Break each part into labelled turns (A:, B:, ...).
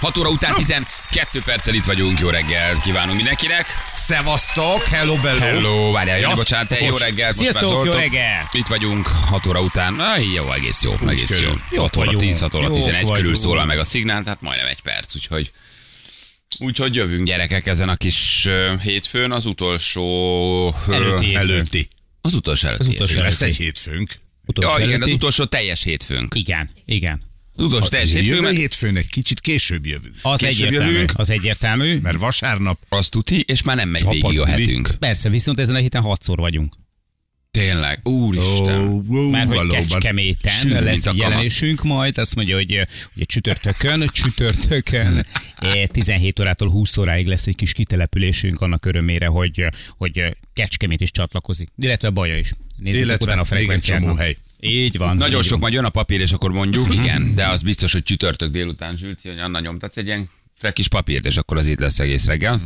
A: 6 óra után 12 perccel itt vagyunk. Jó reggel kívánunk mindenkinek.
B: Szevasztok, hello, bello.
A: Hello, várjál, ja, bocsánat, jó reggel. most
C: Sziasztok,
A: már
C: jó reggel.
A: Itt vagyunk 6 óra után. Ah, jó, egész jó, egész jó.
B: körül.
A: 6 óra
C: vagyunk.
A: 10, 6 óra
C: Jók
A: 11 körül szólal meg a szignál, tehát majdnem egy perc, úgyhogy Úgyhogy jövünk gyerekek ezen a kis hétfőn, az utolsó... ö,
C: Előtti hétfőn.
B: Előtti.
A: Az utolsó előtti
C: Az utolsó
A: hétfőn.
B: Lesz
C: előtti.
B: egy hétfőnk.
C: Utolsó
A: Ja, igen, az
C: előtti?
A: utolsó teljes hétfőnk.
C: Igen, igen.
A: Az utolsó teljes hétfőn,
B: Jövő
A: mert
B: hétfőn egy kicsit később jövünk.
C: Az
A: Később
C: egyértelmű.
A: jövünk.
C: Az egyértelmű.
B: Mert vasárnap
A: az tuti, és már nem megy végig a hetünk.
C: Persze, viszont ezen a héten hatszor vagyunk.
A: Tényleg, úristen.
B: Ó,
C: Már hogy. Kecskeméten
A: Sűrű,
C: lesz
A: a
C: jelenésünk majd, azt mondja, hogy ugye csütörtökön, csütörtökön eh, 17 órától 20 óráig lesz egy kis kitelepülésünk annak örömére, hogy, hogy Kecskemét is csatlakozik, illetve Baja is. Nézzétek
B: Illetve
C: utána a
B: még egy csomó hely.
C: Így van.
A: Nagyon
C: így
A: sok
C: van.
A: majd jön a papír, és akkor mondjuk, igen, de az biztos, hogy csütörtök délután Zsülci, hogy Anna nyomtatsz egy ilyen frekis papírt, és akkor az itt lesz egész reggel.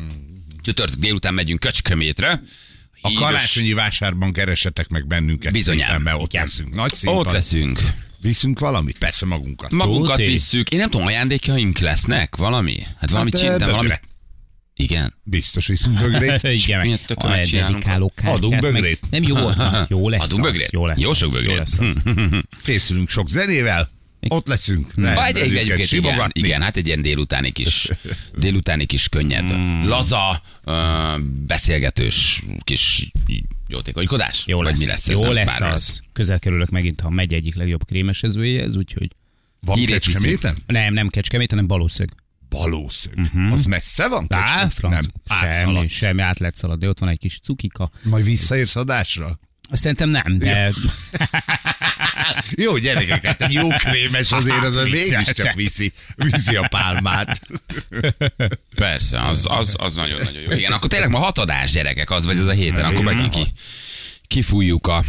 A: Csütörtök délután megyünk Köcskömétre.
B: A
A: Így
B: karácsonyi vásárban keresetek meg bennünket.
A: Bizonyám.
B: szépen, mert ott
C: Igen.
B: leszünk. Nagy
A: Ott
B: színpad.
A: leszünk.
B: Viszünk valamit? Persze magunkat.
A: Magunkat
C: Tuti.
A: visszük. Én nem tudom, ajándékaink lesznek? Valami? Hát valamit
B: Hát,
A: csináltam,
B: bögre.
A: Igen.
B: Biztos viszünk bögrét.
C: Igen, meg
A: tökömet
C: a
A: csinálunk?
B: Adunk
C: meg-
B: bögrét.
C: Nem jó, jó lesz
A: Adunk
C: az,
A: bögrét?
C: Jó lesz
A: Jó sok bögrét.
C: Jó lesz az.
B: Készülünk sok zenével. Ott leszünk. Lehet
A: Vagy egy, egyébként igen, igen, hát egy ilyen délutáni kis, délutáni kis könnyed, laza, ö, beszélgetős kis jótékonykodás?
C: Jó
A: Vagy
C: lesz,
A: mi lesz
C: jó lesz az. Közel kerülök megint a megy egyik legjobb krémesezőjéhez, úgyhogy
B: Van Kecskeméten?
C: nem, nem Kecskemét, hanem Balószög.
B: Balószög. Az messze van?
C: Á, franc,
B: Nem.
C: semmi,
B: Átszaladsz.
C: semmi, át lehet szaladni, ott van egy kis cukika.
B: Majd visszaérsz adásra?
C: Szerintem nem, de
B: Jó gyerekeket, egy jó krémes azért az
C: Hát,
B: mégiscsak viszi, viszi a pálmát.
A: Persze, az, az, az nagyon-nagyon jó. Igen, akkor tényleg ma hat adás gyerekek, az vagy az a héten, akkor megint ki, kifújjuk a,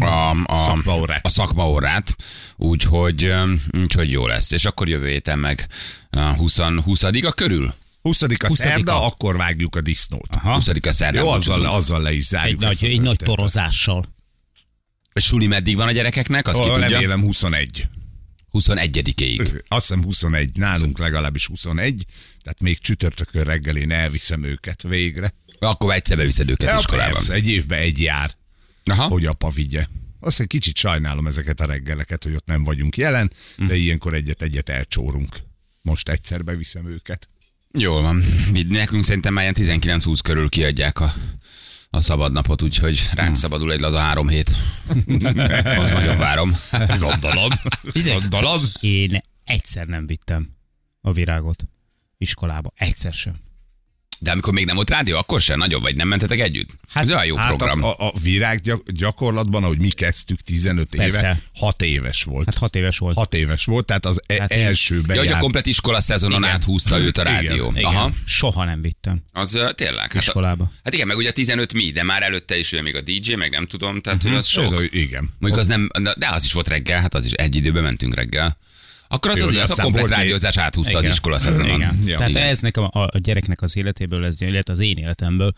A: a, a,
B: Szakmaórát.
A: a szakmaórát, úgyhogy, úgyhogy jó lesz. És akkor jövő héten meg a 20, 20 a körül?
B: 20 a
C: 20-a.
B: szerda, akkor vágjuk a disznót.
C: Aha.
A: 20 a szerdán.
B: Jó, azzal, azzal le is
C: egy
B: zárjuk.
C: nagy,
B: ezt a
C: egy nagy torozással.
A: A suli meddig van a gyerekeknek? Azt ki
B: Ó,
A: tudja?
B: remélem 21.
A: 21-ig.
B: Azt hiszem 21, nálunk legalábbis 21, tehát még csütörtökön reggel én elviszem őket végre.
A: Akkor egyszer beviszed őket
B: Ja,
A: iskolában.
B: persze, egy évben egy jár,
A: Aha.
B: hogy apa vigye. Azt egy kicsit sajnálom ezeket a reggeleket, hogy ott nem vagyunk jelen,
A: Hm.
B: de ilyenkor egyet-egyet elcsórunk. Most egyszer beviszem őket.
A: Jól van. Nekünk szerintem már ilyen 19-20 körül kiadják a, a szabadnapot, úgyhogy ránk szabadul egy laza három hét. Az nagyon várom.
B: Gondolom. Gondolom.
C: Én egyszer nem vittem a virágot iskolába. Egyszer sem.
A: De amikor még nem volt rádió, akkor sem nagyon vagy, nem mentetek együtt? Hát, Ez olyan jó
B: hát
A: program.
B: A, a, a virág gyak, gyakorlatban, ahogy mi kezdtük 15
C: Persze.
B: éve, 6 éves volt.
C: Hát hat éves volt.
B: 6 éves volt, tehát az e-
C: Hát én-
B: elsőben
A: ja, hogy a komplet iskola szezonon
C: Igen.
A: áthúzta őt a rádió.
B: Igen.
A: Aha.
C: Igen. Soha nem vittem.
A: Az uh, tényleg. Hát, a,
C: Iskolába.
A: hát igen, meg ugye a 15 mi, de már előtte is ugye még a DJ, meg nem tudom, tehát
C: Mhm.
A: hogy az sok.
B: Ez Igen.
A: Mondjuk az nem, de az is volt reggel, hát az is egy időben mentünk reggel. Akkor az, az, az a komplet rádiózás áthúzta az iskola szezonon.
B: Ja.
C: Tehát
A: Igen.
C: ez nekem a, a gyereknek az életéből, ez, illetve az én életemből,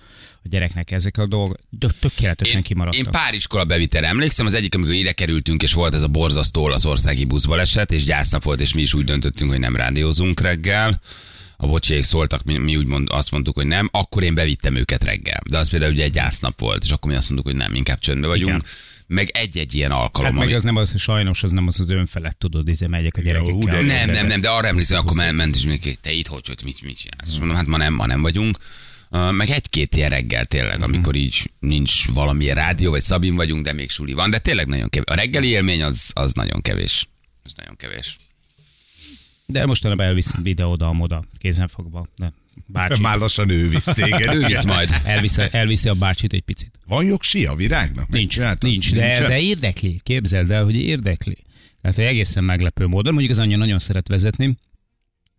C: a gyereknek ezek a dolgok tök- tökéletesen
A: Én,
C: kimaradtak.
A: én pár iskola bevitel emlékszem, az egyik, amikor ide kerültünk, és volt ez a borzasztó olaszországi buszbaleset, és gyásznap volt, és mi is úgy döntöttünk, hogy nem rádiózunk reggel. A bocsiék szóltak, mi, mi úgy mond, azt mondtuk, hogy nem, akkor én bevittem őket reggel. De az például ugye egy gyásznap volt, és akkor mi azt mondtuk, hogy nem, inkább csöndbe vagyunk.
C: Igen.
A: Meg egy-egy ilyen alkalom.
C: Hát meg
A: ami-
C: az nem az, hogy sajnos az nem az az önfelett, tudod, izé megyek a gyerekekkel.
B: Jó, de-
A: Nem, nem, nem, de arra emlékszem, akkor ment, ment és még te itt hogy, hogy mit, mit csinálsz? És mondom, hát ma nem, ma nem vagyunk. Uh, meg egy-két ilyen reggel tényleg, amikor így nincs valamilyen rádió, vagy szabin vagyunk, de még suli van, de tényleg nagyon kevés. A reggeli élmény az, az nagyon kevés. Az nagyon kevés.
C: De mostanában elvisz ide-oda, amoda, kézenfogva. De bácsi.
B: Már lassan ő visz téged.
A: Ő visz majd.
C: Elviszi, elviszi a bácsit egy picit.
B: Van jogsi a virágnak?
C: Nincs, nincs, de,
B: Nincsen?
C: de érdekli. Képzeld el, hogy érdekli. Tehát, hogy egészen meglepő módon. Mondjuk az anyja nagyon szeret vezetni,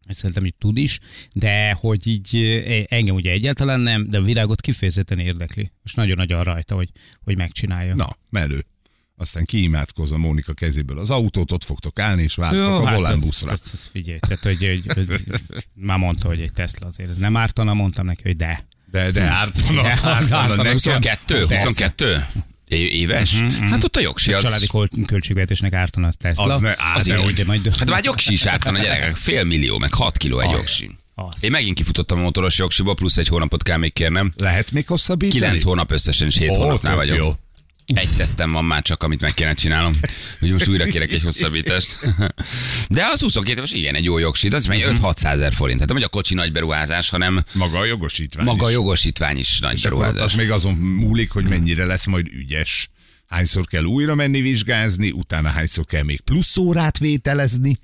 C: ezt szerintem így tud is, de hogy így eh, engem ugye egyáltalán nem, de a virágot kifejezetten érdekli. Most nagyon-nagyon rajta, hogy, hogy megcsinálja.
B: Na, melő. Aztán kiimádkoz a Mónika kezéből az autót, ott fogtok állni, és vártok
C: Jó,
B: a
C: hát
B: volánbuszra.
C: Ez, ez, ez figyelj, tehát hogy, hogy, hogy, már mondta, hogy egy Tesla azért, ez nem ártana, mondtam neki, hogy de.
B: De, de ártana,
C: De,
B: ártana
C: ártana,
B: nekem.
A: 22?
C: Persze.
A: 22? É- éves? Hát ott a jogsi
C: A
A: az...
C: családi költségvetésnek ártana az Tesla.
B: Az ne- á,
C: az
B: de hogy-
C: majd
A: Hát már jogsi is ártana gyerekek, fél millió, meg 6 kiló egy
C: Az.
A: jogsi.
C: Az.
A: Én megint kifutottam a motoros jogsiba, plusz egy hónapot kell még kérnem.
B: Lehet még hosszabbítani?
A: 9 hónap összesen, és 7
B: Ó,
A: hónapnál vagyok.
B: jó.
A: Egy tesztem van már csak, amit meg kéne csinálnom. Úgyhogy most újra kérek egy hosszabbítást. De az 22 éves igen, egy jó jogsid, az meg 5-600 ezer forint. Tehát nem, hogy a kocsi nagy beruházás, hanem
B: Maga a jogosítvány
A: maga a
B: is.
A: jogosítvány is nagy
B: És ott az
A: beruházás.
B: még azon múlik, hogy mennyire lesz majd ügyes. Hányszor kell újra menni vizsgázni, utána hányszor kell még plusz órát vételezni.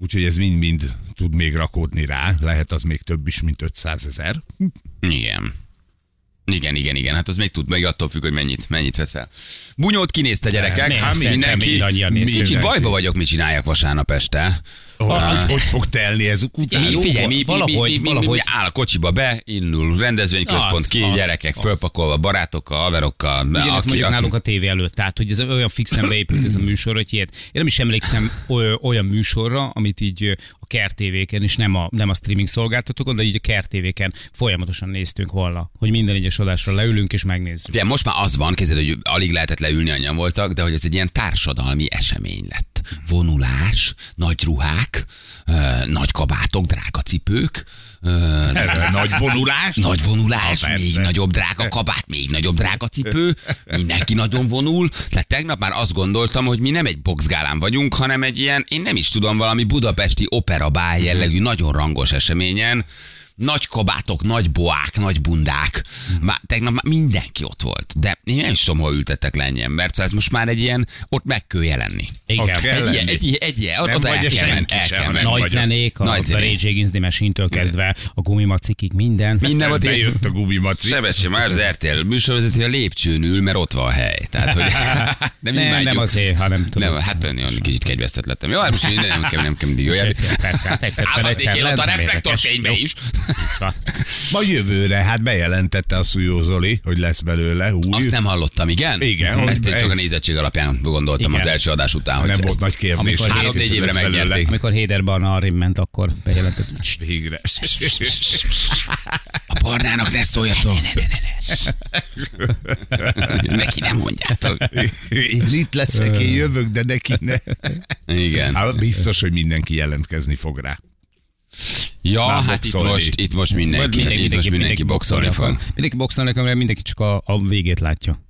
B: Úgyhogy ez mind-mind tud még rakódni rá. Lehet az még több is, mint 500 ezer.
A: Igen. Igen, igen, igen. Hát az még tud, még attól függ, hogy mennyit, mennyit veszel. Bunyót kinézte gyerekek.
C: Nem,
A: Hát
C: szerintem
A: mindenki.
C: mindannyian néztük.
A: Kicsit
B: Mindenki.
A: bajba vagyok, mit csináljak vasárnap este.
B: Hogy, hogy fog telni ez után?
A: Mi,
C: jó,
A: figyelj, mi,
C: valahogy-
A: mi, mi, mi, mi, mi,
C: valahogy-
A: áll a kocsiba be, indul rendezvényközpont
C: Az,
A: ki,
C: az,
A: gyerekek
C: az.
A: fölpakolva, barátokkal, haverokkal.
C: Ugyanezt mondjuk nálunk a tévé előtt, tehát hogy ez olyan fixen beépült ez a műsor, hogy ilyet. Én nem is emlékszem oly- olyan műsorra, amit így kertévéken, és nem a, nem a streaming szolgáltatókon, de így a kertévéken folyamatosan néztünk volna, hogy minden egyes adásra leülünk és megnézzük.
A: Ugye, most már az van, kezded, hogy alig lehetett leülni, annyian voltak, de hogy ez egy ilyen társadalmi esemény lett. Vonulás, nagy ruhák, nagy kabátok, drága cipők,
B: Nagy vonulás?
A: nagy vonulás,
B: Ha,
A: még nagyobb drága kabát, még nagyobb drága cipő, mindenki nagyon vonul. Tehát tegnap már azt gondoltam, hogy mi nem egy boxgálán vagyunk, hanem egy ilyen, én nem is tudom, valami budapesti operabál jellegű, nagyon rangos eseményen. Nagy kabátok, nagy boák, nagy bundák. Már, tegnap már mindenki ott volt. De én nem is tudom, hol ültettek le ennyi embert, szóval ez most már egy ilyen, ott meg kell jelenni.
C: Igen.
B: Ott kell
A: Egy ilyen,
B: lenni.
A: egy, egy, ilyen,
B: Nem
A: ott
B: vagy
A: el
B: a
A: kell menni,
B: senki
A: el
B: se,
A: kell
B: hanem
A: menni.
C: Nagy
B: a-
C: zenék, a
A: Nagy zenék.
C: Rage Against the Machine-től kezdve a gumimacikig minden.
A: Minden volt
B: Bejött a gumimaci.
A: Sebessé már az RTL műsorvezető a lépcsőn ül, mert ott van a hely. Tehát, hogy nem,
C: Nem, nem azért, hanem tudom.
A: Nem, hát olyan kicsit kegyvesztett lettem. Jó, hát most nem, nem kell, nem kell jöjjel.
C: Persze, hát egyszer fel, egyszer
A: a
C: nem
A: reflektorfénybe is.
B: Ma jövőre, hát bejelentette a Szújó Zoli, hogy lesz belőle új.
A: Azt nem hallottam, igen?
B: Igen,
A: Ezt én csak a
B: ez-
A: nézettség alapján gondoltam
C: Igen.
A: az első adás után, hogy
B: nem volt nagy kérdés.
C: amikor
A: három-négy évre megnyerték.
C: Amikor Héder Barna arrébb ment, akkor bejelentett.
B: Végre.
A: a barnának ne szóljatok. Neki nem mondjátok.
B: Én itt leszek, én jövök, de neki ne.
A: Igen.
B: Hát biztos, hogy mindenki jelentkezni fog rá.
A: Ja,
B: Már
A: hát itt most, itt most mindenki, itt most mindenki boxolni fog.
C: Mindenki boxolni akar, mert mindenki csak a, a végét látja.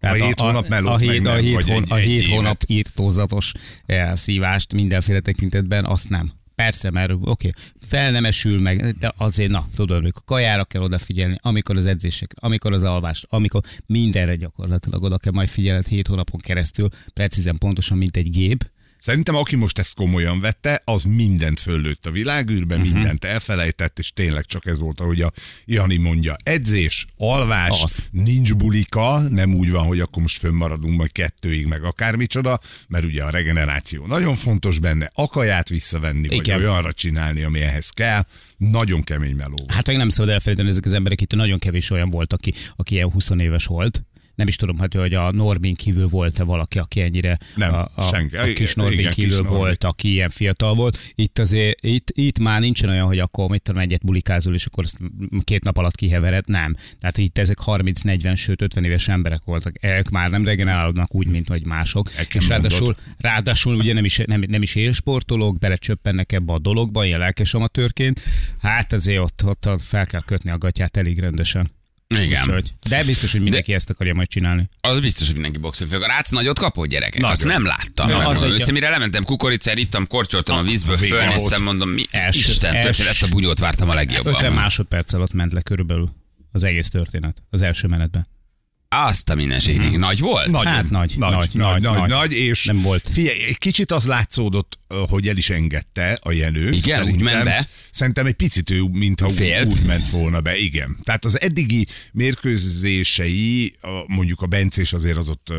B: A hét hónap melót
C: a, hét, a
B: nem,
C: hét,
B: vagy
C: hón, a hét hónap írtózatos szívást mindenféle tekintetben, azt nem. Persze, mert oké, okay, fel nem esül meg, de azért, na, tudod, amikor a kajára kell odafigyelni, amikor az edzések, amikor az alvás, amikor mindenre gyakorlatilag oda kell majd figyelned hét hónapon keresztül, precízen pontosan, mint egy gép,
B: Szerintem aki most ezt komolyan vette, az mindent föllőtt a világűrbe, uh-huh. mindent elfelejtett, és tényleg csak ez volt, ahogy a Jani mondja. Edzés, alvás,
C: Az.
B: nincs bulika, nem úgy van, hogy akkor most fönnmaradunk majd kettőig, meg akármicsoda, mert ugye a regeneráció nagyon fontos benne, a kaját visszavenni,
C: Igen.
B: vagy olyanra csinálni, ami ehhez kell. Nagyon kemény meló. volt.
C: Hát meg nem szabad elfelejteni, ezek az emberek itt nagyon kevés olyan volt, aki, aki ilyen 20 éves volt. Nem is tudom, hát, hogy a Norbin kívül volt-e valaki, aki ennyire
B: Nem,
C: a, a,
B: senki.
C: a kis Norbin
B: Igen, kis
C: kívül
B: Norbi.
C: volt, aki ilyen fiatal volt. Itt azért, itt, itt már nincsen olyan, hogy akkor mit tudom, egyet bulikázol, és akkor ezt két nap alatt kihevered. Nem. Tehát itt ezek 30-40, sőt 50 éves emberek voltak. Ők már nem regenerálódnak úgy, mint hogy mások.
B: Nekem
C: és ráadásul,
B: mondod.
C: ráadásul ugye nem is, nem, nem is élsportolók, belecsöppennek ebbe a dologba, ilyen lelkes amatőrként. Hát azért ott, ott fel kell kötni a gatyát elég rendesen.
A: Igen.
C: Úgyhogy, de biztos, hogy mindenki ezt akarja majd csinálni.
A: Az biztos, hogy mindenki boxolni fog. A Rác nagyot kapott gyerekek?
B: Nagyon.
A: Azt nem láttam.
C: Ja, az egy-
A: össze, mire lementem kukoricára, ittam, korcsoltam a vízből,
B: végig
A: fölnéztem, mondom, mi ez Isten
C: első-
A: ezt a bunyót vártam a
C: 50
A: legjobban.
C: másodperc alatt ment le körülbelül az egész történet, az első menetben.
A: Azt a mindenségnek. Nagy volt?
B: Nagyon,
C: Hát nagy,
B: nagy,
C: nagy,
B: nagy, nagy,
C: nagy,
B: nagy, és
C: Nem volt.
B: Figyelj, egy kicsit az látszódott hogy el is engedte a Jenő.
A: Igen, úgy ment be?
B: Szerintem egy picit ő, mintha úgy,
A: Félt?
B: úgy ment volna be, igen. Tehát az eddigi mérkőzései, mondjuk a Bencés azért az ott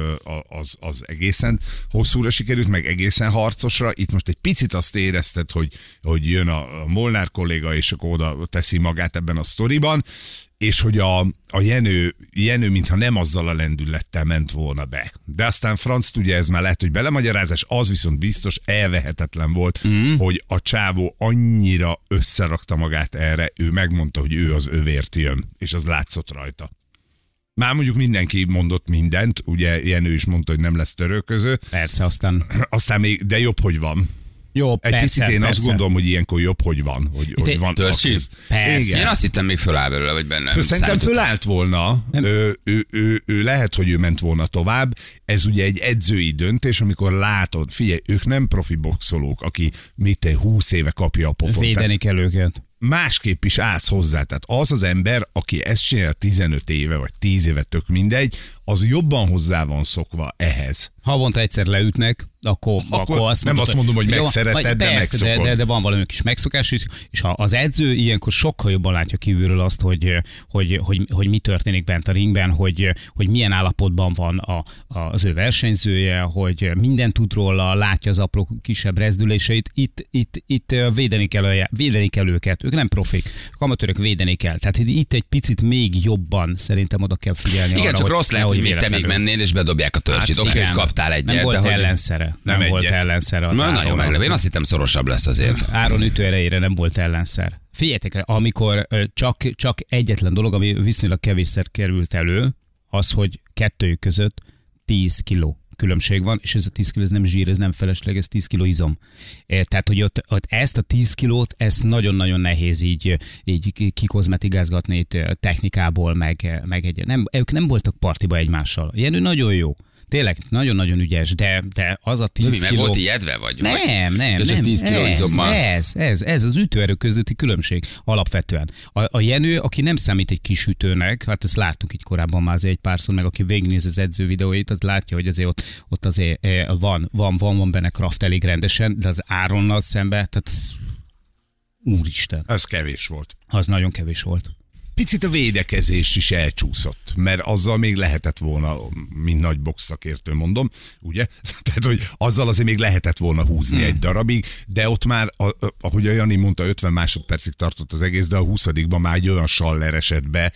B: az, az egészen hosszúra sikerült, meg egészen harcosra. Itt most egy picit azt érezted, hogy, hogy jön a a Molnár kolléga, és akkor oda teszi magát ebben a sztoriban, és hogy a, a Jenő, Jenő, mintha nem azzal a lendülettel ment volna be. De aztán Franz tudja, ez már lehet, hogy belemagyarázás, az viszont biztos elvehetetlen volt, mm. hogy a csávó annyira összerakta magát erre, ő megmondta, hogy ő az övért jön, és az látszott rajta. Már mondjuk mindenki mondott mindent, ugye Jenő is mondta, hogy nem lesz törölköző,
C: Persze, aztán
B: aztán még, de jobb, hogy van.
C: Jó,
B: Egy
C: persze,
B: picit én
C: persze.
B: azt gondolom, hogy ilyenkor jobb, hogy van. Hogy, hogy
C: egy
B: van
A: Törcsi?
C: Persze.
A: Én azt hittem még föláll belőle, vagy benne.
B: Szerintem fölállt volna, ő, ő, ő, ő, lehet, hogy ő ment volna tovább. Ez ugye egy edzői döntés, amikor látod, figyelj, ők nem profi boxolók, aki mit te 20 éve kapja a pofont.
C: Védeni kell őket.
B: másképp is állsz hozzá. Tehát az az ember, aki ezt csinál 15 éve, vagy 10 éve, tök mindegy, az jobban hozzá van szokva ehhez.
C: Havonta egyszer leütnek, akkor,
B: Akkor
C: akkor azt
B: nem
C: mondod,
B: azt mondom, hogy megszereted,
C: vagy
B: de
C: persze, de, de, de, van valami kis megszokás is, és ha az edző ilyenkor sokkal jobban látja kívülről azt, hogy, hogy, hogy, hogy mi történik bent a ringben, hogy, hogy milyen állapotban van a, a, az ő versenyzője, hogy minden tud róla, látja az apró kisebb rezdüléseit. Itt, itt, itt védeni kell, védeni kell őket. Ők nem profik. Amatőrök védeni kell. Tehát itt egy picit még jobban szerintem oda kell figyelni
A: Igen,
C: arra,
A: csak
C: hogy
A: rossz lehet, hogy te még mennél, és bedobják a törcsit.
B: Hát
A: Oké,
B: igen.
A: kaptál egyet,
C: Nem volt
A: de hogy...
C: ellenszere. Nem,
B: Nem
C: volt ellenszere az
A: Na, nagyon meglepő. Én azt hittem szorosabb lesz azért.
C: Áron ütő erejére nem volt ellenszer. Figyeljetek, amikor csak, csak egyetlen dolog, ami viszonylag kevésszer került elő, az, hogy kettőjük között 10 kiló különbség van, és ez a 10 kiló, ez nem zsír, ez nem felesleg, ez 10 kiló izom. Eh, Tehát, hogy ott, ott ezt a 10 kilót, ezt nagyon-nagyon nehéz így, így ki- kikozmetigázgatni itt eh, technikából, meg, meg egy, nem, ők nem voltak partiba egymással. Jenő nagyon jó. Tényleg, nagyon-nagyon ügyes, de, de az a 10
A: Mi meg
C: kiló...
A: volt ijedve, vagy? vagy-
C: Nem, nem,
A: Ja, csak
C: nem.
A: 10 kiló
C: ez,
A: izommal.
C: ez, ez, ez az ütőerő közötti különbség alapvetően. A, a Jenő, aki nem számít egy kis ütőnek, hát ezt láttuk így korábban már azért egy párszor, meg aki végignéz az edző videóit, az látja, hogy azért ott, ott azért eh, van, van, van, van benne kraft elég rendesen, de az Áronnal szembe, tehát ez, úristen,
B: Ez kevés volt.
C: az nagyon kevés volt.
B: Picit a védekezés is elcsúszott, mert azzal még lehetett volna, mint nagy box szakértő mondom, ugye? Tehát, hogy azzal azért még lehetett volna húzni hmm. egy darabig, de ott már, ahogy a Jani mondta, 50 másodpercig tartott az egész, de a 20 már egy olyan saller esett be,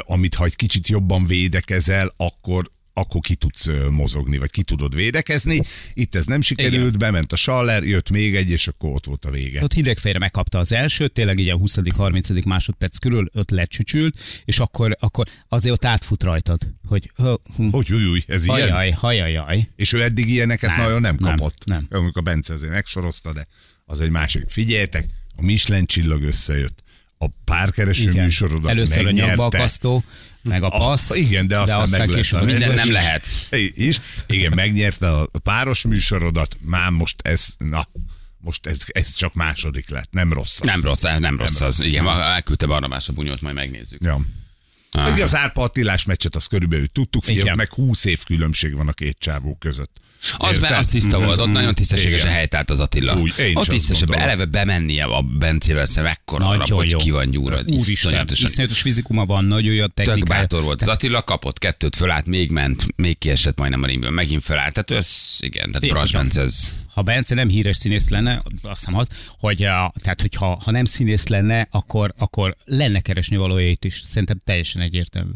B: amit ha egy kicsit jobban védekezel, akkor akkor ki tudsz mozogni, vagy ki tudod védekezni. Itt ez nem sikerült,
C: Igen.
B: bement a saller, jött még egy, és akkor ott volt a vége.
C: Ott hidegfejre megkapta az elsőt, tényleg így a 20.-30. másodperc körül, ott lecsücsült, és akkor, akkor azért ott átfut rajtad, hogy hm,
B: Hogy új, új, ez ilyen?
C: hajaj.
B: És ő eddig ilyeneket
C: Nem,
B: nagyon nem
C: nem,
B: kapott.
C: nem.
B: Amikor a Bence azért megsorozta, de az egy másik. Figyeljetek, a Michelin csillag összejött. A párkereső
C: Igen.
B: műsorodat
C: Először a
B: megnyerte.
C: nyakbalkasztó, meg a passz.
B: A, igen, de aztán, meg lett
C: később
B: a-
A: Minden nem lehet.
B: Is. Igen, megnyerte a páros műsorodat, már most ez, na, most ez, ez csak második lett, nem rossz az.
A: Nem rossz, nem rossz
B: Nem
A: az.
B: rossz.
A: Igen, elküldte Barnabás a bunyót, majd megnézzük.
B: Ja. Ah. Az Árpa Attilás meccset, azt körülbelül tudtuk, figyelj, meg 20 év különbség van a két csávó között.
A: Az, be, az tiszta volt, ott nagyon tisztességesen
B: Igen.
A: helytált az Attila.
B: Úgy, én
A: ott
B: azt
A: tisztesebb, eleve bemennie a Bencével szemben, ekkora arab, hogy ki van gyúrod.
C: Úristen,
A: Iszonyatosan.
C: iszonyatos fizikuma van, nagyon jó a
A: Tök
C: technikája.
A: bátor volt. Az Attila kapott kettőt, fölállt, még ment, még kiesett majdnem a ringből, megint fölállt. Tehát ez, igen, tehát. Brass Bence, ez
C: ha Bence nem híres színész lenne, azt hiszem az, hogy a, tehát hogyha ha nem színész lenne, akkor, akkor lenne keresni valójait is. Szerintem teljesen egyértelmű.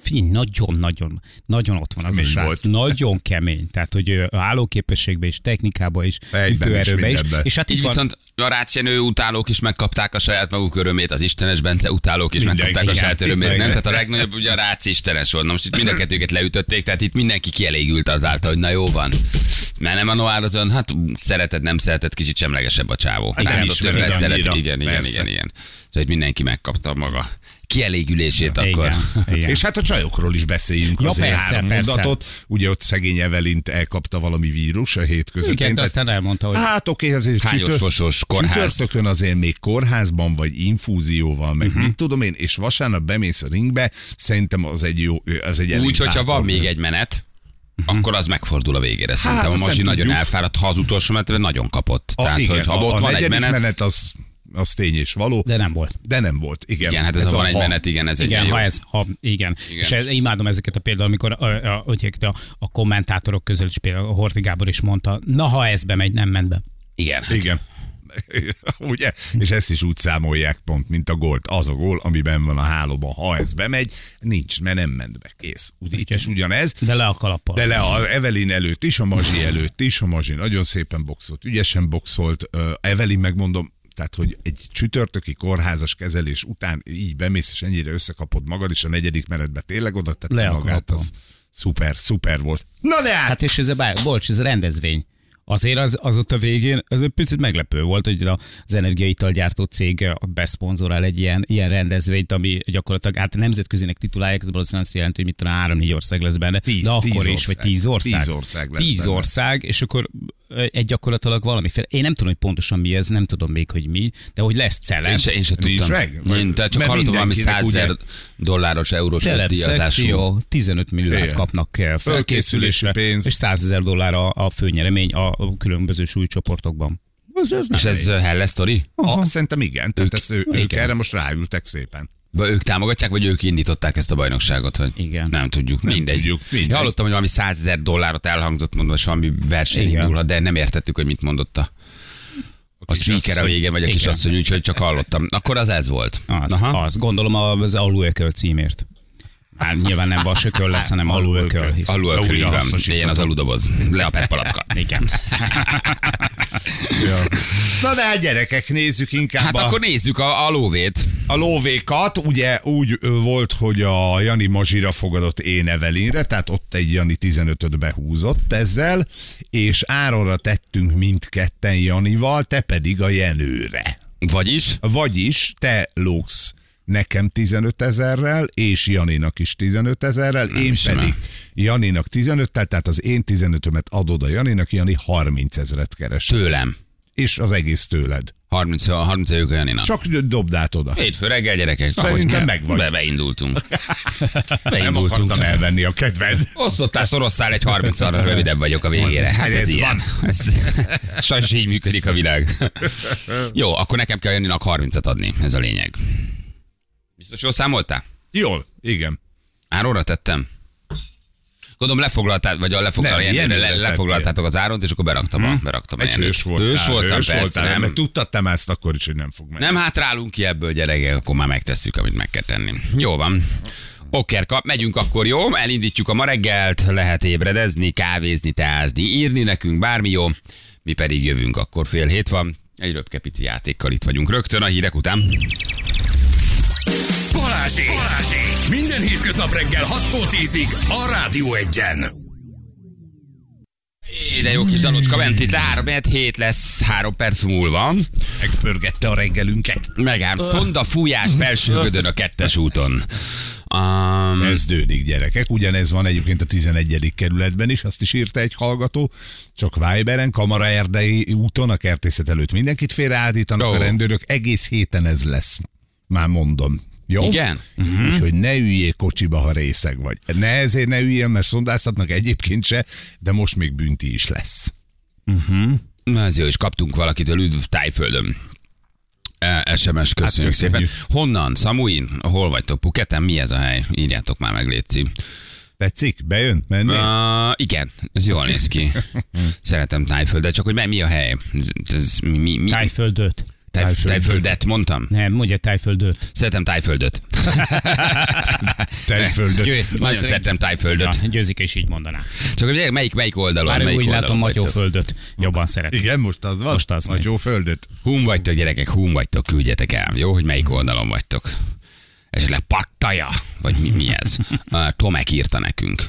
C: Figyelj, nagyon-nagyon, nagyon ott van az
B: Kemény
C: a srác.
B: volt.
C: Nagyon kemény. Tehát, hogy ö, állóképességbe is, technikába is,
B: Egyben is,
C: ütőerőbe is. És hát
A: Így
C: itt van,
A: viszont a rácienő utálók is megkapták a saját maguk örömét, az Istenes Bence utálók is
B: Mindenki,
A: megkapták a saját örömét, nem? Tehát a legnagyobb ugye a Ráci Istenes volt. Na most itt mind a kettőket leütötték, tehát itt mindenki kielégült azáltal, hogy na jó van. Mert nem a Noir az olyan, hát szereted, nem szereted, kicsit semlegesebb a csávó.
B: Hát nem
A: többet szeret. Igen, igen, igen, igen. Szóval, mindenki megkapta maga kielégülését
C: igen,
A: akkor.
C: igen.
B: És hát a csajokról is beszéljünk
C: Ja,
B: azért
C: persze,
B: három
C: persze.
B: mondatot. Ugye ott szegény Evelint elkapta valami vírus a hét közepén.
C: igen, de
B: tehát-
C: aztán elmondta, hogy
B: Hát oké, azért
A: fosos kórház.
B: csütörtökön azért még kórházban vagy infúzióval, meg uh-huh. mit tudom én, és vasárnap bemész a ringbe, szerintem az egy jó, az egy
A: Úgy, hogyha van még egy menet, akkor az megfordul a végére. Szerintem a Mazsi nagyon
B: tudjuk.
A: elfáradt, ha az utolsó menet nagyon kapott.
B: A,
A: Tehát,
B: igen,
A: hogy ha
B: a,
A: ott
B: a
A: van egy menet,
B: menet az, az tény és való.
C: De nem volt.
B: De nem volt, igen.
A: igen, hát ez, ez van egy
B: ha.
A: menet, igen, ez egy
C: Igen,
A: jó.
C: ha ez, ha, igen.
A: Igen.
C: És ez, imádom ezeket a például, amikor a, a, a, a, a kommentátorok között is például a Horti Gábor is mondta, na ha ez bemegy, nem ment be.
A: Igen.
B: Igen. Ugye? És ezt is úgy számolják pont, mint a gólt. Az a gól, amiben van a hálóban. Ha ez bemegy, nincs, mert nem ment be. Kész. Úgy, itt is ugyanez.
C: De le a kalappal.
B: De le a Evelyn előtt is, a Mazsi előtt is, a Mazsi nagyon szépen boxolt, ügyesen boxolt. Ö, Evelyn megmondom, tehát, hogy egy csütörtöki kórházas kezelés után így bemész, és ennyire összekapod magad, és a negyedik menetbe tényleg oda tette magát, az szuper, szuper volt. Na de hát!
C: Hát és ez a, bá- bocs, ez a rendezvény. Azért az, az ott a végén, az egy picit meglepő volt, hogy az energiaitalgyártó cég beszponzorál egy ilyen, ilyen rendezvényt, ami gyakorlatilag hát nemzetközinek titulálják, ez valószínűleg azt jelenti, hogy mit tudom, három-négy ország lesz benne,
B: Tíz-
C: de
B: tíz
C: akkor is,
B: ország.
C: vagy tíz ország.
B: Tíz ország lesz
C: Tíz
B: benne.
C: ország, és akkor egy gyakorlatilag valamiféle, én nem tudom, hogy pontosan mi ez, nem tudom még, hogy mi, de hogy lesz celeb.
A: Én se, én se
B: Nincs
A: tudtam.
B: meg?
A: Én, te csak hallottam valami
B: mindenkinek
A: 100 ezer
B: ugye-
A: dolláros, eurós díjazású.
C: szekció, 15 milliót
B: Igen.
C: kapnak eh, felkészülésre,
B: pénz.
C: és 100 ezer dollár a, a főnyeremény a a különböző súlycsoportokban. Ez, ez
A: És ez uh, helle sztori?
B: Ah, szerintem igen, tehát
A: Ők-
B: ezt ő, ők
C: igen.
B: erre most ráültek szépen.
A: Vagy ők támogatják, vagy ők indították ezt a bajnokságot? Vagy?
C: Igen.
A: Nem tudjuk, mindegy.
B: tudjuk, mindegy.
A: Én hallottam, hogy valami 100 ezer dollárot elhangzott, mondva, és valami verseny
C: Igen.
A: indulhat, de nem értettük, hogy mit mondott a, a speaker a végén, vagy a
C: Igen.
A: kisasszony, úgyhogy csak hallottam. Akkor az ez volt.
C: Az, az. Gondolom az alulököl címért. Hát nyilván nem vasököl lesz, hanem alulököl.
B: Alulököl. hasznosítottam.
A: ilyen az aludoboz. Le a petpalacka.
C: Igen.
B: Ja. Na de hát gyerekek, nézzük inkább
A: Hát
B: a,
A: akkor nézzük a, a lóvét.
B: A lóvékat. Ugye úgy volt, hogy a Jani Mazsira fogadott én Evelinre, tehát ott egy Jani 15-öt behúzott ezzel, és áronra tettünk mindketten Janival, te pedig a Jenőre.
A: Vagyis?
B: Vagyis te lógsz nekem 15 ezerrel, és Janinak is 15 ezerrel, én
A: hiszem
B: pedig
A: el.
B: Janinak 15-tel, tehát az én 15-ömet adod a Janinak, Jani 30 ezeret keres.
A: Tőlem.
B: És az egész tőled.
A: 30, 30 ők a Janinak.
B: Csak dobd át oda.
A: Hétfő reggel, gyerekek.
B: Szerintem meg vagy.
A: Be, beindultunk.
B: Nem
A: beindultunk.
B: akartam elvenni a kedved.
A: Osztottál, szorosztál egy 30 arra rövidebb vagyok a végére. Hát ez,
B: Ez
A: ilyen. Ez, sajnos így működik a világ. Jó, akkor nekem kell Janinak 30-at adni. Ez a lényeg. Biztos jól számoltál?
B: Jól, igen.
A: Áróra tettem? Gondolom lefoglaltál, vagy a lefoglaltál,
B: Nem,
A: le, lefoglaltátok az áront, és akkor beraktam a, beraktam a
B: Egy
A: Jenőt.
B: hős voltál.
A: Hős voltam,
B: hős
A: persze,
B: voltál,
A: nem.
B: mert tudtad te ezt akkor is, hogy nem fog menni.
A: Nem hátrálunk ki ebből, gyerekek, akkor már megtesszük, amit meg kell tenni. Jó van. Okerka, megyünk akkor, jó? Elindítjuk a ma reggelt, lehet ébredezni, kávézni, teázni, írni nekünk, bármi jó. Mi pedig jövünk, akkor fél hét van. Egy röpke pici játékkal itt vagyunk rögtön a hírek után.
D: Balázsék! Balázsék! Minden hétköznap reggel 6-tól 10-ig a Rádió Egyen.
A: É, de jó kis dalocska ment itt le, három hét lesz, három perc múlva.
B: Megpörgette a reggelünket.
A: Megám, szonda fújás felsőgödön a kettes úton. Um,
B: Kezdődik, gyerekek. Ugyanez van egyébként a 11. kerületben is, azt is írta egy hallgató. Csak Viberen, Kamara Erdei úton, a kertészet előtt mindenkit félreállítanak
A: Ó.
B: a rendőrök. Egész héten ez lesz. Már mondom. Jó?
A: Igen?
B: Mm-hmm. Úgyhogy ne üljél kocsiba, ha részeg vagy. Ne ezért ne üljél, mert szondáztatnak egyébként se, de most még bünti is lesz.
A: Ez jó, és kaptunk valakitől üdv Tájföldön. E, SMS, köszönjük
B: Hát,
A: szépen.
B: köszönjük.
A: Honnan? Szamuin? Hol vagytok? Puketen? Mi ez a hely? Írjátok már meg, Léci.
B: Tetszik? Bejön? Menni?
A: Uh, igen, ez jól néz ki. Szeretem Tájföldet, csak hogy mi- mi a hely? Ez, ez mi, mi, mi?
C: Tájföldöt.
A: Táj,
B: Tájföldet.
A: tájföldet mondtam?
C: Nem, mondja tájföldöt.
A: Szeretem Tájföldöt.
B: Tejföldöt.
C: Győ-
A: Nagyon szeretem Tájföldöt.
C: Ja, Győzike is így mondaná.
A: Csak hogy melyik, melyik oldalon?
C: Bár
A: melyik
C: úgy
A: oldalon
C: látom,
A: vagytok?
C: Matyóföldöt jobban szeret.
B: Igen, most az van?
C: Most az
B: A
C: megy.
B: Joe Földöt.
A: Hum vagytok, gyerekek, hum vagytok, küldjetek el. Jó, hogy melyik oldalon vagytok. Esetleg pattaja, vagy mi, mi ez? Uh, Tomek írta nekünk.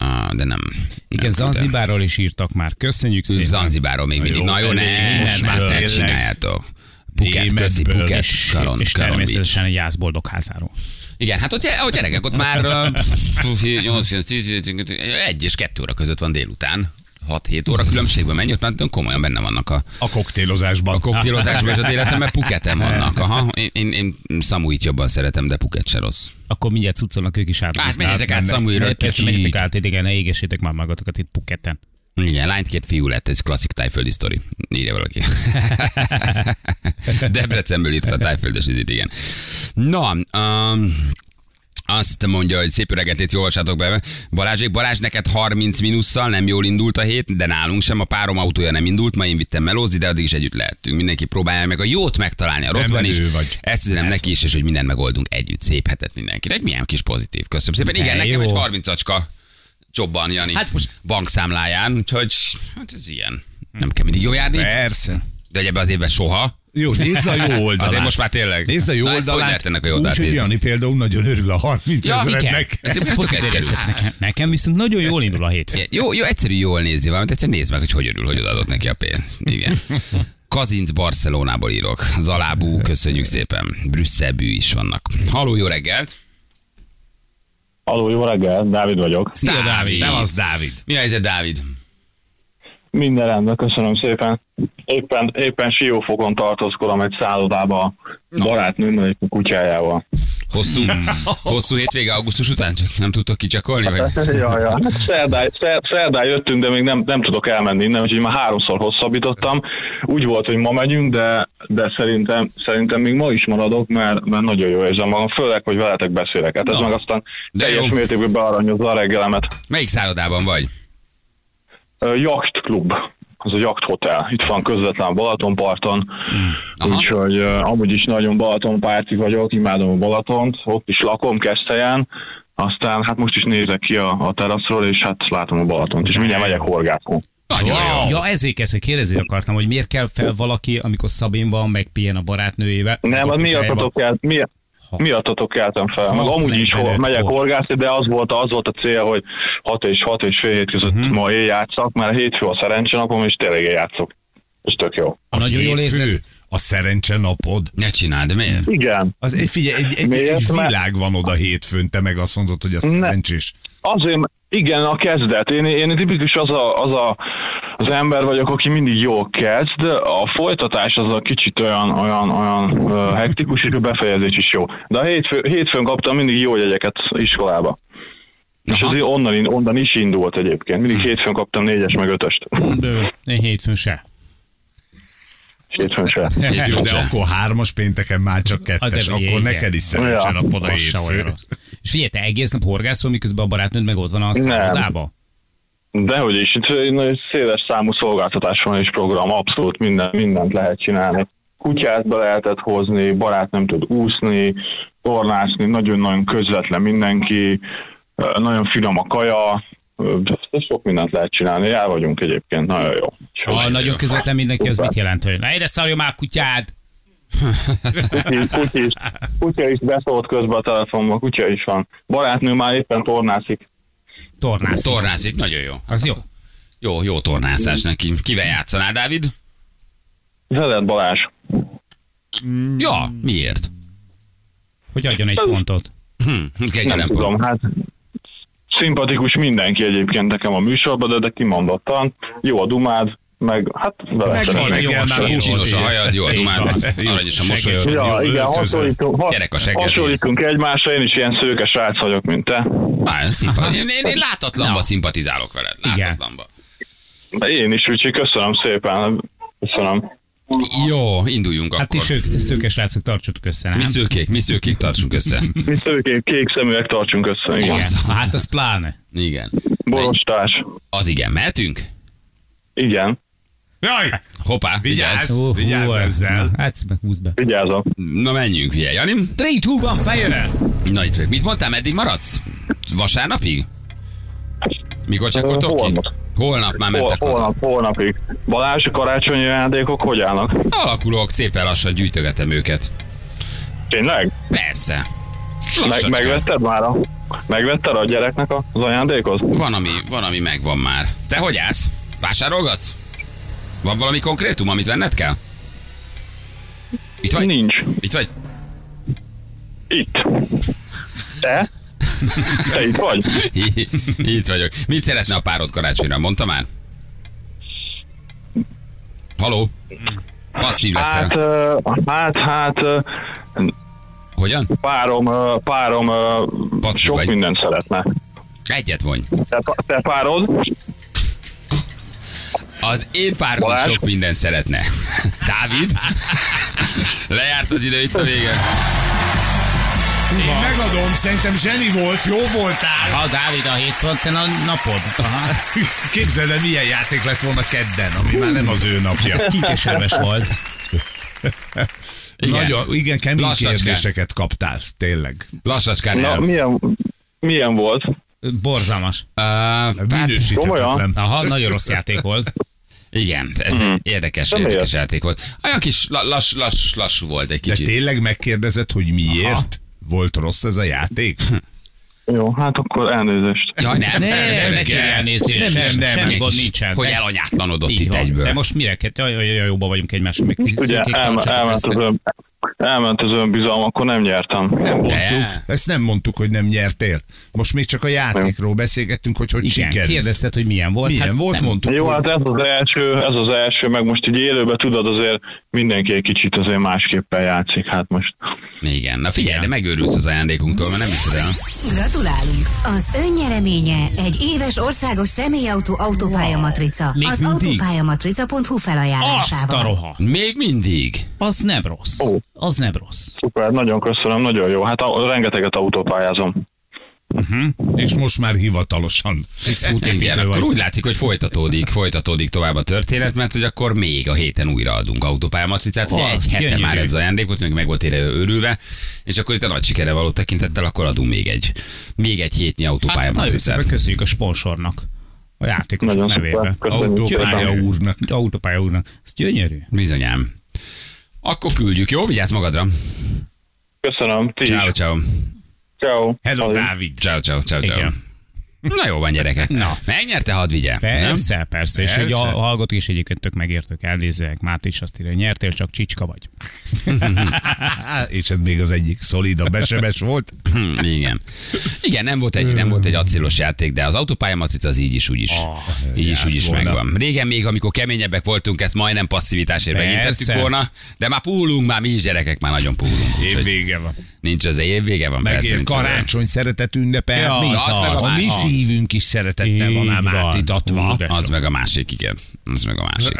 A: Uh, de nem.
C: Igen,
A: nem
C: Zanzibáról is írtak már. Köszönjük szépen.
A: Zanzibáról még mindig. Na jó, ne,
B: most
A: már
B: már
A: ne csináljátok. Puket,
B: Németből.
A: Puket,
C: És,
A: Karon,
C: és
A: Karon
C: természetesen egy jászboldog házáról.
A: Igen, hát ott, ott gyerekek, ott már uh, 8, 10, 10, egy és kettő óra között van délután. 6-7 óra különbségben mennyi, ott már komolyan benne vannak a,
B: A koktélozásban.
A: a koktélozásban és az életemben Phuketem vannak. Aha, én, én, én Samuit jobban szeretem, de Phuket se rossz.
C: Akkor mindjárt cuccolnak ők is át.
A: Hát menjetek át Samuira,
C: Persze, menjetek át, igen, ne égessétek már magatokat itt Puketen.
A: Igen, lányt két fiú lett, ez klasszik tájföldi sztori. Írja valaki. Debrecenből írt a tájföldes izit, igen. Na, um, azt mondja, hogy szép öreget légy, olvassátok be. Balázsék, Balázs, neked 30 minusszal nem jól indult a hét, de nálunk sem. A párom autója nem indult, ma én vittem melózni, de addig is együtt lehettünk. Mindenki próbálja meg a jót megtalálni a rosszban is.
B: vagy.
A: Ezt üzenem neki is, és hogy mindent megoldunk együtt. Szép hetet mindenkinek. Milyen kis pozitív. Köszönöm szépen. Igen, nekem
C: jó.
A: egy 30 acska csobban, Jani.
C: Hát most-
A: bankszámláján, úgyhogy hát ez ilyen. Nem kell mindig jó járni,
B: Persze.
A: de ebben az évben soha.
B: Jó, nézd a jó oldalát.
A: Azért most már tényleg.
B: Nézd a jó
A: Na, ezt hogy
B: oldalát.
A: lehet ennek a jó
B: Úgy,
A: oldalát
B: hogy
A: nézni?
B: Jani például nagyon örül a 30
A: Ja, igen.
B: ezerednek.
A: Ez
C: Ez pozitív nekem, nekem viszont nagyon jól indul a hétfő.
A: Jó, jó, egyszerű jól nézni valamit, egyszer nézd meg, hogy hogy örül, hogy odaadott neki a pénzt. Igen. Kazinc Barcelonából írok. Zalábú, köszönjük szépen. Brüsszelbű is vannak. Haló, jó reggelt!
E: Aló, jó reggel, Dávid vagyok.
A: Szia, Dávid!
B: Szevasz, Dávid.
A: Mi a helyzet, Dávid?
E: Minden rendben, köszönöm szépen. Éppen, éppen Siófokon tartózkodom egy szállodába a barátnőmmel és a kutyájával.
A: Hosszú, hosszú hétvége augusztus után csak nem tudtok kicsakolni? Vagy?
E: ja, ja. Hát szerdán, szer, szerdán jöttünk, de még nem, nem tudok elmenni innen, úgyhogy már háromszor hosszabbítottam. Úgy volt, hogy ma megyünk, de, de szerintem, szerintem még ma is maradok, mert, mert nagyon jó érzem magam, főleg, hogy veletek beszélek. Hát ez
A: Na.
E: meg aztán
A: De
E: teljes
A: jó.
E: mértékben bearanyozza a reggelemet.
A: Melyik szállodában vagy?
E: Club, az a Yacht Hotel. Itt van közvetlen Balatonparton,
A: Aha.
E: úgyhogy uh, amúgy is nagyon Balatonpárti vagyok, imádom a Balatont, ott is lakom Keszthelyen, aztán hát most is nézek ki a, a teraszról, és hát látom a Balatont, és mindjárt megyek.
A: Nagyon jó.
C: Ja, ezért kezdve kérdezni akartam, hogy miért kell fel valaki, amikor Szabin van, meg pihen a barátnőjével.
E: Nem, az
C: a kutyájával.
E: miattatok kell, mi, miattatok keltem fel. Meg amúgy is hol, megyek
C: hol.
E: horgászni, de az volt, az volt a cél, hogy 6 és 6 és fél hét között
C: Mhm.
E: ma éjjátszak, mert hétfő a szerencsenapom, és tényleg éjjátszok. És tök jó.
B: A
C: Nagyon jól érzed?
B: A szerencse napod.
A: Ne csináld, de miért?
E: Igen,
B: Az, egy- figyelj, egy, egy,
E: Miért?
B: egy világ van oda hétfőn, te meg azt mondod, hogy a
E: Ne.
B: szerencsés.
E: Azért, igen, a kezdet. Én, én tipikus az, a, az a, az ember vagyok, aki mindig jól kezd, a folytatás az a kicsit olyan, olyan, olyan uh, hektikus, és a befejezés is jó. De a hétfő, hétfőn kaptam mindig jó jegyeket iskolába. És
A: Aha.
E: azért onnan, onnan is indult egyébként. Mindig hétfőn kaptam négyes meg ötöst.
C: De én hétfőn se.
E: Hétfőn se.
B: Jó, de akkor hármas pénteken már csak kettes, akkor
C: igen.
B: neked is szerencse
E: Ja.
B: napod a
C: olyan
B: hétfő.
C: És figyelj, te egész nap horgászol, miközben a barátnőd meg ott van a szállodába?
E: Dehogy is, itt egy nagy széles számú szolgáltatás van és program, abszolút minden, mindent lehet csinálni. Kutyát be lehetett hozni, barát nem tud úszni, tornászni, nagyon-nagyon közvetlen mindenki, nagyon finom a kaja, sok mindent lehet csinálni, el vagyunk egyébként, nagyon jó.
C: Ha nagyon közvetlen mindenki, az mit jelent, hogy na ide szarjon már kutyád!
E: Kutya, kutya, is, kutya is beszólt közben a telefonba, kutya is van. Barátnő már éppen tornászik.
C: Tornász.
A: Tornászik, nagyon jó.
C: Az jó.
A: Jó, jó tornászás neki. Kivel játszanál, Dávid?
E: Zedett Balázs.
A: Ja, miért?
C: Hogy adjon egy pontot.
A: Hm,
E: Nem
A: kegyelem
E: tudom, hát szimpatikus mindenki egyébként nekem a műsorban, de, de kimondottan. Jó a dumád, meg hát vele
B: Meg van,
C: jó
B: reggel
C: a
B: már
A: hajad, jó a dumád, aranyos a mosolyod.
E: Ja,
B: Jó,
E: igen, hasonlítunk, hasonlítunk egymásra, én is ilyen szőke srác vagyok, mint te.
A: Á, szimpa- én, én, én látatlanba
C: Na.
A: szimpatizálok veled.
C: Igen.
A: Látatlanba.
E: De én is, úgyhogy köszönöm szépen. Köszönöm.
A: Jó, induljunk
C: Hát ti
A: akkor.
C: sők, szőkes srácok, tartsatok össze, nem?
A: Mi szőkék, mi szőkék tartsunk össze.
E: Mi szőkék, kék szeműek tartsunk össze. Igen.
C: Igen. Hát az pláne.
A: Igen.
E: Borostás.
A: Az igen, mehetünk?
E: Igen,
B: Jaj,
A: Hoppá,
B: vigyázz,
C: Hú, hú,
B: vigyázz ezzel.
C: Hát meg húzd be.
E: vigyázom.
A: Na menjünk, figyelj, Jani.
C: 3, 2, 1, fire!
A: Na itt. Mit mondtál, meddig maradsz? Vasárnapig? Mikor csekkoltok ki?
E: Holnap.
A: Holnap már
E: Hol,
A: mentek haza.
E: holnap, holnapig. Balázs, karácsonyi ajándékok hogy állnak?
A: Alakulok, szépen lassan gyűjtögetem őket.
E: Tényleg?
A: Persze.
E: Meg, megvetted már a, megvetted a gyereknek az ajándékot?
A: Van ami, van, ami megvan már. Te hogy állsz? Vásárolgatsz? Van valami konkrétum, amit venned kell? Itt vagy?
E: Nincs.
A: Itt vagy?
E: Itt. Te? Te itt vagy?
A: Itt vagyok. Mit szeretne a párod karácsonyra? Mondta már? Haló? Passzív leszel.
E: Hát, hát, hát, ö,
A: Hogyan?
E: párom, párom
A: Passzív
E: sok
A: vagy.
E: mindent szeretne.
A: Egyet mondj.
E: Te, te párod?
A: Az én párom
E: Balázs?
A: sok mindent szeretne. Dávid? Lejárt az idő itt a vége.
B: Én megadom, szerintem zseni volt, jó voltál.
C: Ha Dávid a hétfőn, a napod. Aha.
B: Képzeld el, milyen játék lett volna kedden, ami már nem az ő napja.
C: Ez kikeserves volt.
A: Igen.
B: Nagyon, igen, kemény
A: Lassacskán.
B: kérdéseket kaptál, tényleg.
A: Lassacskán
E: Na, milyen, milyen volt?
C: Borzalmas.
A: Uh,
B: Minősíthetetlen.
C: Aha, nagyon rossz játék volt.
A: igen, ez egy érdekes,
E: De miért?
A: érdekes játék volt. Olyan kis la- lass, lass, lassú volt egy
B: De
A: kicsit.
B: tényleg megkérdezed, hogy miért volt rossz ez a játék?
E: Jó, hát akkor elnézést.
A: Jaj, nem,
C: Ne,
A: nem,
C: ne kérj elnézést.
B: Nem, nem, nem,
C: Semmi gond nincsen.
A: Hogy
C: De-
A: elanyátlanodott itt egyből.
C: De most mire kell? Jaj, jaj, jaj, jóba vagyunk egymásra. Meg
E: Ugye elment, az elment az önbizalom, akkor nem nyertem.
B: Nem mondtuk. Ezt nem mondtuk, hogy nem nyertél. Most még csak a játékról beszélgettünk, hogy hogy
C: Igen,
B: sikerült.
C: kérdezted, hogy milyen volt.
B: Milyen
C: Hát
B: volt,
C: nem.
B: mondtuk.
E: Jó, hát ez az első, ez az első, meg most így élőben tudod, azért mindenki egy kicsit azért másképpen játszik, hát most.
A: Igen, na figyelj, de megőrülsz az ajándékunktól, mert nem hiszed el.
F: Gratulálunk! Az önnyereménye egy éves országos személyautó autópálya matrica.
C: Még
F: az
C: mindig?
F: autópályamatrica.hu
C: Azt a
F: felajánlásával.
C: roha.
A: Még mindig.
C: Az nem rossz.
E: Ó.
C: Az nem rossz.
E: Szuper, nagyon köszönöm, nagyon jó. Hát a, rengeteget autópályázom.
B: És most már hivatalosan.
C: Építő
A: Akkor úgy látszik, hogy folytatódik, folytatódik tovább a történet, mert hogy akkor még a héten újra adunk autópályamatricát. Ugye egy hete
C: gyönyörű.
A: már ez az ajándék volt, még meg volt ére örülve, és akkor itt a nagy sikere való tekintettel akkor adunk még egy, még egy hétnyi
C: Hát,
A: autópályamatricát.
C: szépen köszönjük a sponsornak. A játékos.
E: Köszönjük
B: Autópálya úrnak.
C: Autópálya úrnak. Ez gyönyörű.
A: Bizonyám. Akkor küldjük, jó? Vigyázz magadra.
E: Köszönöm.
A: Ciao, ciao.
E: Ciao.
B: Hello. Dávid.
A: Ciao, ciao, ciao, ciao. Na jó van, gyerekek.
C: Na.
A: Megnyerte, hadd vigye.
C: Persze, persze. És
B: Persze.
C: egy a hallgatók is egyébként tök megértők, elnézzek. Máté is azt írja, hogy nyertél, csak csicska vagy.
B: És ez még az egyik szolidabb besebes volt.
A: Hm, Igen. Igen, nem volt egy, nem volt egy acélos játék, de az autópályamatrica az így is úgy is. így is
B: járt
A: úgy is
B: volna.
A: megvan. Régen még, amikor keményebbek voltunk, ezt majdnem passzivitásért
C: Persze.
A: megintettük volna, de már púlunk, már mi is gyerekek, már nagyon púlunk.
B: Év
A: Úgyhogy
B: vége van.
A: Nincs az év vége van, persze.
B: Meg
A: az év.
B: karácsony szeretet ünnepel.
C: Ja,
B: mi?
A: az meg a
B: a mi szívünk is szeretettel van ám átítatva.
A: Az meg a másik, igen. Az meg a másik.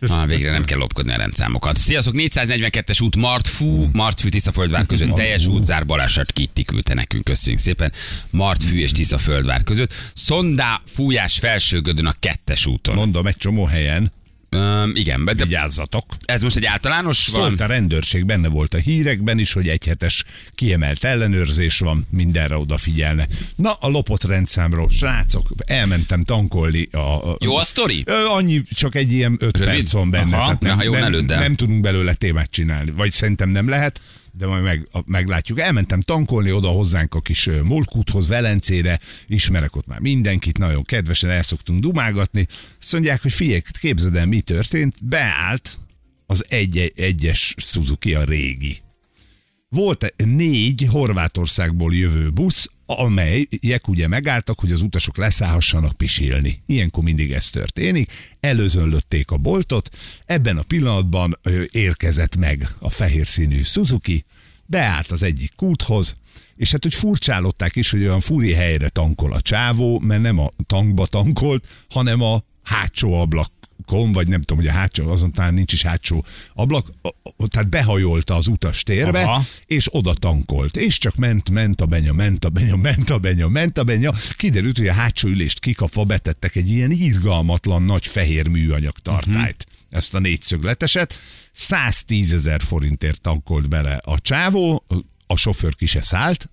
A: Ah, végre nem kell lopkodni a rendszámokat. Sziasztok, 442-es út Martfú, Martfű, Tiszaföldvár között teljes útzár baleset Kitti küldte nekünk, köszönjük szépen. Martfű és Tiszaföldvár között. Szondá fújás felsőgödön a kettes úton.
B: Mondom, egy csomó helyen.
A: Öm, igen, de
B: Vigyázzatok.
A: ez most egy általános van?
B: Szólt a rendőrség, benne volt a hírekben is, hogy egyhetes kiemelt ellenőrzés van, mindenre odafigyelne. Na, a lopott rendszámról, srácok, elmentem tankolni a... a
A: Jó a sztori?
B: Annyi, csak egy ilyen öt
A: Rövid?
B: perc van benne.
A: Aha,
B: tehát
A: na,
B: nem,
A: ha jó, ne
B: nem, nem tudunk belőle témát csinálni. Vagy szerintem nem lehet, de majd meg, meglátjuk. Elmentem tankolni oda hozzánk a kis Molkúthoz, Velencére, ismerek ott már mindenkit, nagyon kedvesen el szoktunk dumálgatni. Azt mondják, hogy figyelj, képzeld el, mi történt. Beállt az egy egyes Suzuki, a régi. Volt négy Horvátországból jövő busz, amelyek ugye megálltak, hogy az utasok leszállhassanak pisilni. Ilyenkor mindig ez történik. Előzönlötték a boltot, ebben a pillanatban érkezett meg a fehér színű Suzuki, beállt az egyik kúthoz, és hát, hogy furcsálották is, hogy olyan furi helyre tankol a csávó, mert nem a tankba tankolt, hanem a hátsó ablak kon, vagy nem tudom, hogy a hátsó, azon talán nincs is hátsó ablak, tehát behajolta az utas térbe,
C: Aha.
B: és oda tankolt. És csak ment, ment a benya, ment a benya, ment a benya, ment a benya. Kiderült, hogy a hátsó ülést kikapva betettek egy ilyen irgalmatlan nagy fehér műanyag tartályt. Ezt a négyszögleteset. 110 ezer forintért tankolt bele a csávó, a sofőr ki se szállt,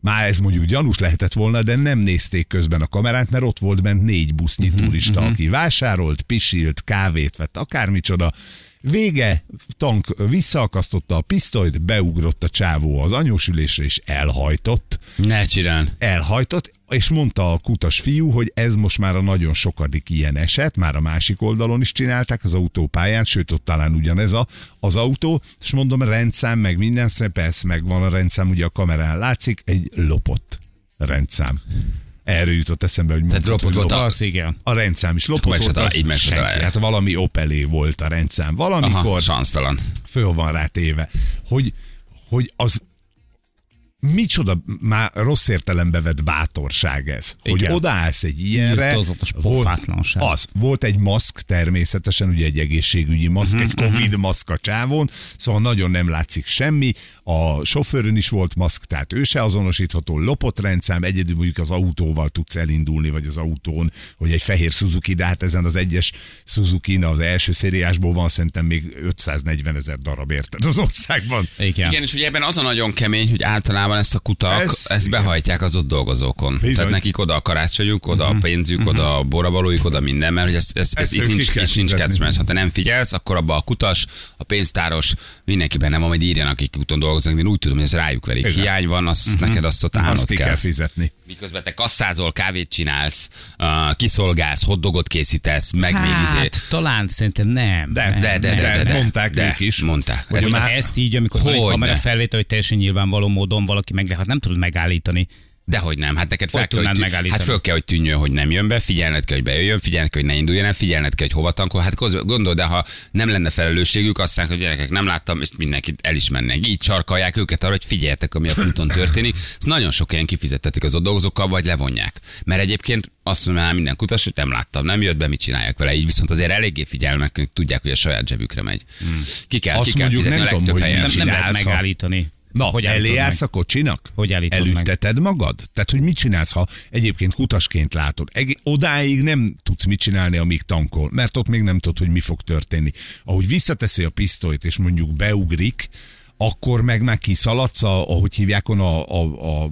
B: már ez mondjuk gyanús lehetett volna, de nem nézték közben a kamerát, mert ott volt bent négy busznyi turista, aki vásárolt, pisilt, kávét vett, akármicsoda. Vége, tank visszaakasztotta a pisztolyt, beugrott a csávó az anyósülésre, és elhajtott.
A: Ne csinál.
B: Elhajtott, és mondta a kutas fiú, hogy ez most már a nagyon sokadik ilyen eset, már a másik oldalon is csinálták az autópályán, sőt ott talán ugyanez a, az autó, és mondom, rendszám, meg minden, szép, persze megvan a rendszám, ugye a kamerán látszik, egy lopott rendszám. Erről jutott eszembe, hogy
A: Tehát
B: mondtad,
A: lopott
B: hogy
A: volt a-
C: Az igen.
B: a rendszám is lopott volt, az
A: így meg se
B: senki. Hát valami Opelé volt a rendszám. Valamikor
A: Aha, sansztalan.
B: föl van rá téve, hogy, hogy az micsoda már rossz értelembe vett bátorság ez, hogy
C: Igen.
B: odaállsz egy ilyenre. Volt-. Az, volt egy maszk természetesen, ugye egy egészségügyi maszk,
C: Mhm,
B: egy Covid maszk a csávon, szóval nagyon nem látszik semmi. A sofőrön is volt maszk, tehát ő se azonosítható, lopott rendszám, egyedül mondjuk az autóval tudsz elindulni, vagy az autón, hogy egy fehér Suzuki, de hát ezen az egyes suzuki az első szériásból van szerintem még 540 ezer darab érted az országban.
C: Igen.
A: Igen, és ugye ebben az a nagyon kemény, hogy általában ezt a kutak,
B: Ez-
A: ez, ezt
B: igen.
A: behajtják az ott dolgozókon.
B: Bizony.
A: Tehát nekik oda a karácsonyuk, oda a pénzük, oda a boravalójuk, oda minden, mert hogy ez, ez, ez
B: Ezt
A: itt nincs, nincs
B: fizetni.
A: kecmes. Ha te nem figyelsz, akkor abba a kutas, a pénztáros, mindenki benne van, majd írjanak, akik úton dolgoznak, de én úgy tudom, hogy ez rájuk verik.
B: Igen.
A: Hiány van, azt neked azt ott állnod
B: Azt kell
A: kell.
B: fizetni.
A: Miközben te kasszázol, kávét csinálsz, uh, kiszolgálsz, hotdogot készítesz, meg még izé.
C: Hát talán szerintem nem.
B: De,
C: nem,
A: De, de, de,
C: nem.
A: de, de,
B: mondták
A: de,
B: ők is.
A: Mondták. Ez
B: a
A: már-
C: ezt így, amikor
A: Hogyne.
C: kamera felvétel, hogy teljesen nyilvánvaló módon valaki meg, de hát nem tudod megállítani.
A: Dehogy nem, hát neked fel
C: Hogy
A: kell, hogy,
C: tudnád
A: tű-
C: megállítani?
A: hát föl kell, hogy tűnjön, hogy nem jön be, figyelned kell, hogy bejöjjön, figyelned kell, hogy ne induljon el, figyelned kell, hogy hova tankol. Hát koz- gondol, de ha nem lenne felelősségük, azt mondják, hogy gyerekek, nem láttam, és mindenkit elismernek. Így csarkalják őket arra, hogy figyeljetek, ami a úton történik. Ez nagyon sok ilyen kifizettetik az ott dolgozókkal, vagy levonják. Mert egyébként azt mondja minden kutas, hogy nem láttam, nem jött be, mit csinálják vele. Így viszont azért eléggé figyelnek, tudják, hogy a saját zsebükre megy. Ki kell,
B: Azt
A: ki kell
B: mondjuk
A: fizetni
B: nem
A: a
B: tudom,
A: legtöbb
B: hogy
A: helyen.
C: Nem, nem lehet megállítani.
B: Na,
C: Hogy
B: elé
C: állítod
B: állsz
C: meg?
B: a kocsinak?
C: Hogy állítod meg?
B: Elülteted magad? Tehát, hogy mit csinálsz, ha egyébként kutasként látod? Eg- odáig nem tudsz mit csinálni, amíg tankol, mert ott még nem tudod, hogy mi fog történni. Ahogy visszateszi a pisztolyt, és mondjuk beugrik, akkor meg már kiszaladsz, a, ahogy hívják on a, a, a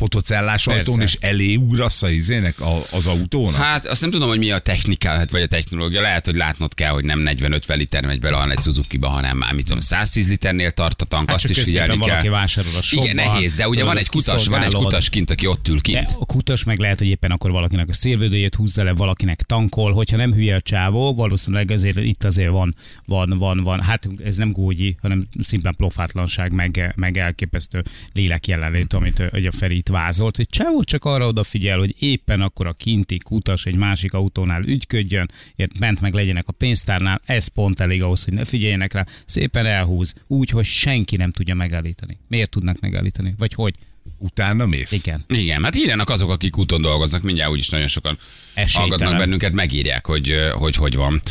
B: fotocellás ajtón,
C: Persze.
B: és elé ugrasz a izének, a, az autónak?
A: Hát azt nem tudom, hogy mi a technika, hát, vagy a technológia. Lehet, hogy látnod kell, hogy nem 40-50 liter megy bele, hanem egy Suzuki-ba, hanem már mit tudom, 110 liternél tart a tank,
C: Hát
A: azt is figyelni
C: valaki
A: kell.
C: vásárol a shopban,
A: Igen, nehéz, de ugye van egy kutas, van egy kutas kint, aki ott ül
C: De
A: kint.
C: a kutas meg lehet, hogy éppen akkor valakinek a szélvédőjét húzza le, valakinek tankol, hogyha nem hülye a csávó, valószínűleg azért itt azért van, van, van, van. Hát ez nem gógyi, hanem szimplán plofátlanság, meg, meg elképesztő lélek jelenlét, amit a Feri itt vázolt, hogy csávó csak arra odafigyel, hogy éppen akkor a kinti kutas egy másik autónál ügyködjön, ért ment meg legyenek a pénztárnál, ez pont elég ahhoz, hogy ne figyeljenek rá, szépen elhúz, úgy, hogy senki nem tudja megállítani. Miért tudnak megállítani? Vagy hogy?
B: Utána mész?
C: Igen.
A: Igen, hát írjanak azok, akik úton dolgoznak, mindjárt úgyis nagyon sokan
C: Esélytelen.
A: hallgatnak bennünket, megírják, hogy hogy, hogy van.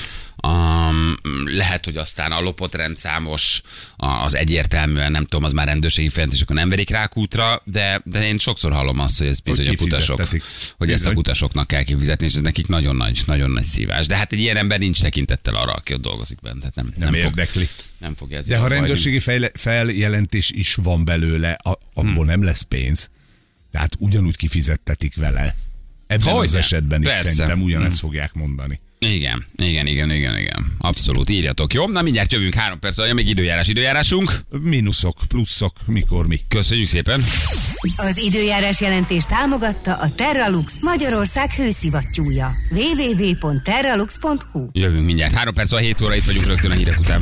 A: Um, lehet, hogy aztán a lopott rendszámos, az egyértelműen, nem tudom, az már rendőrségi fejezetés, akkor nem verik rá kútra, de, de én sokszor hallom azt, hogy ez bizony a kutasok, hogy ezt a
B: Bizony.
A: kutasoknak kell kifizetni, és ez nekik nagyon nagy, nagyon nagy szívás. De hát egy ilyen ember nincs tekintettel arra, aki ott dolgozik benne. Tehát nem,
B: Nem,
A: nem,
B: nem
A: fog,
B: érdekli.
A: nem fogja ezért
B: De ha rendőrségi fejle- feljelentés is van belőle, a, abból
A: Hmm.
B: nem lesz pénz. Tehát ugyanúgy kifizettetik vele. Ebben az
A: Hogyne?
B: esetben is
A: Persze. Hmm.
B: szerintem ugyanezt fogják mondani.
A: Igen, igen, igen, igen, igen. Abszolút, írjatok. Jó, na mindjárt jövünk három perc, alatt, még időjárás, időjárásunk.
B: Mínuszok, pluszok, mikor mi.
A: Köszönjük szépen.
F: Az időjárás jelentés támogatta a Terralux Magyarország hőszivattyúja. www.terralux.hu
A: Jövünk mindjárt. Három perc, a 7 óra itt vagyunk rögtön a hírek után.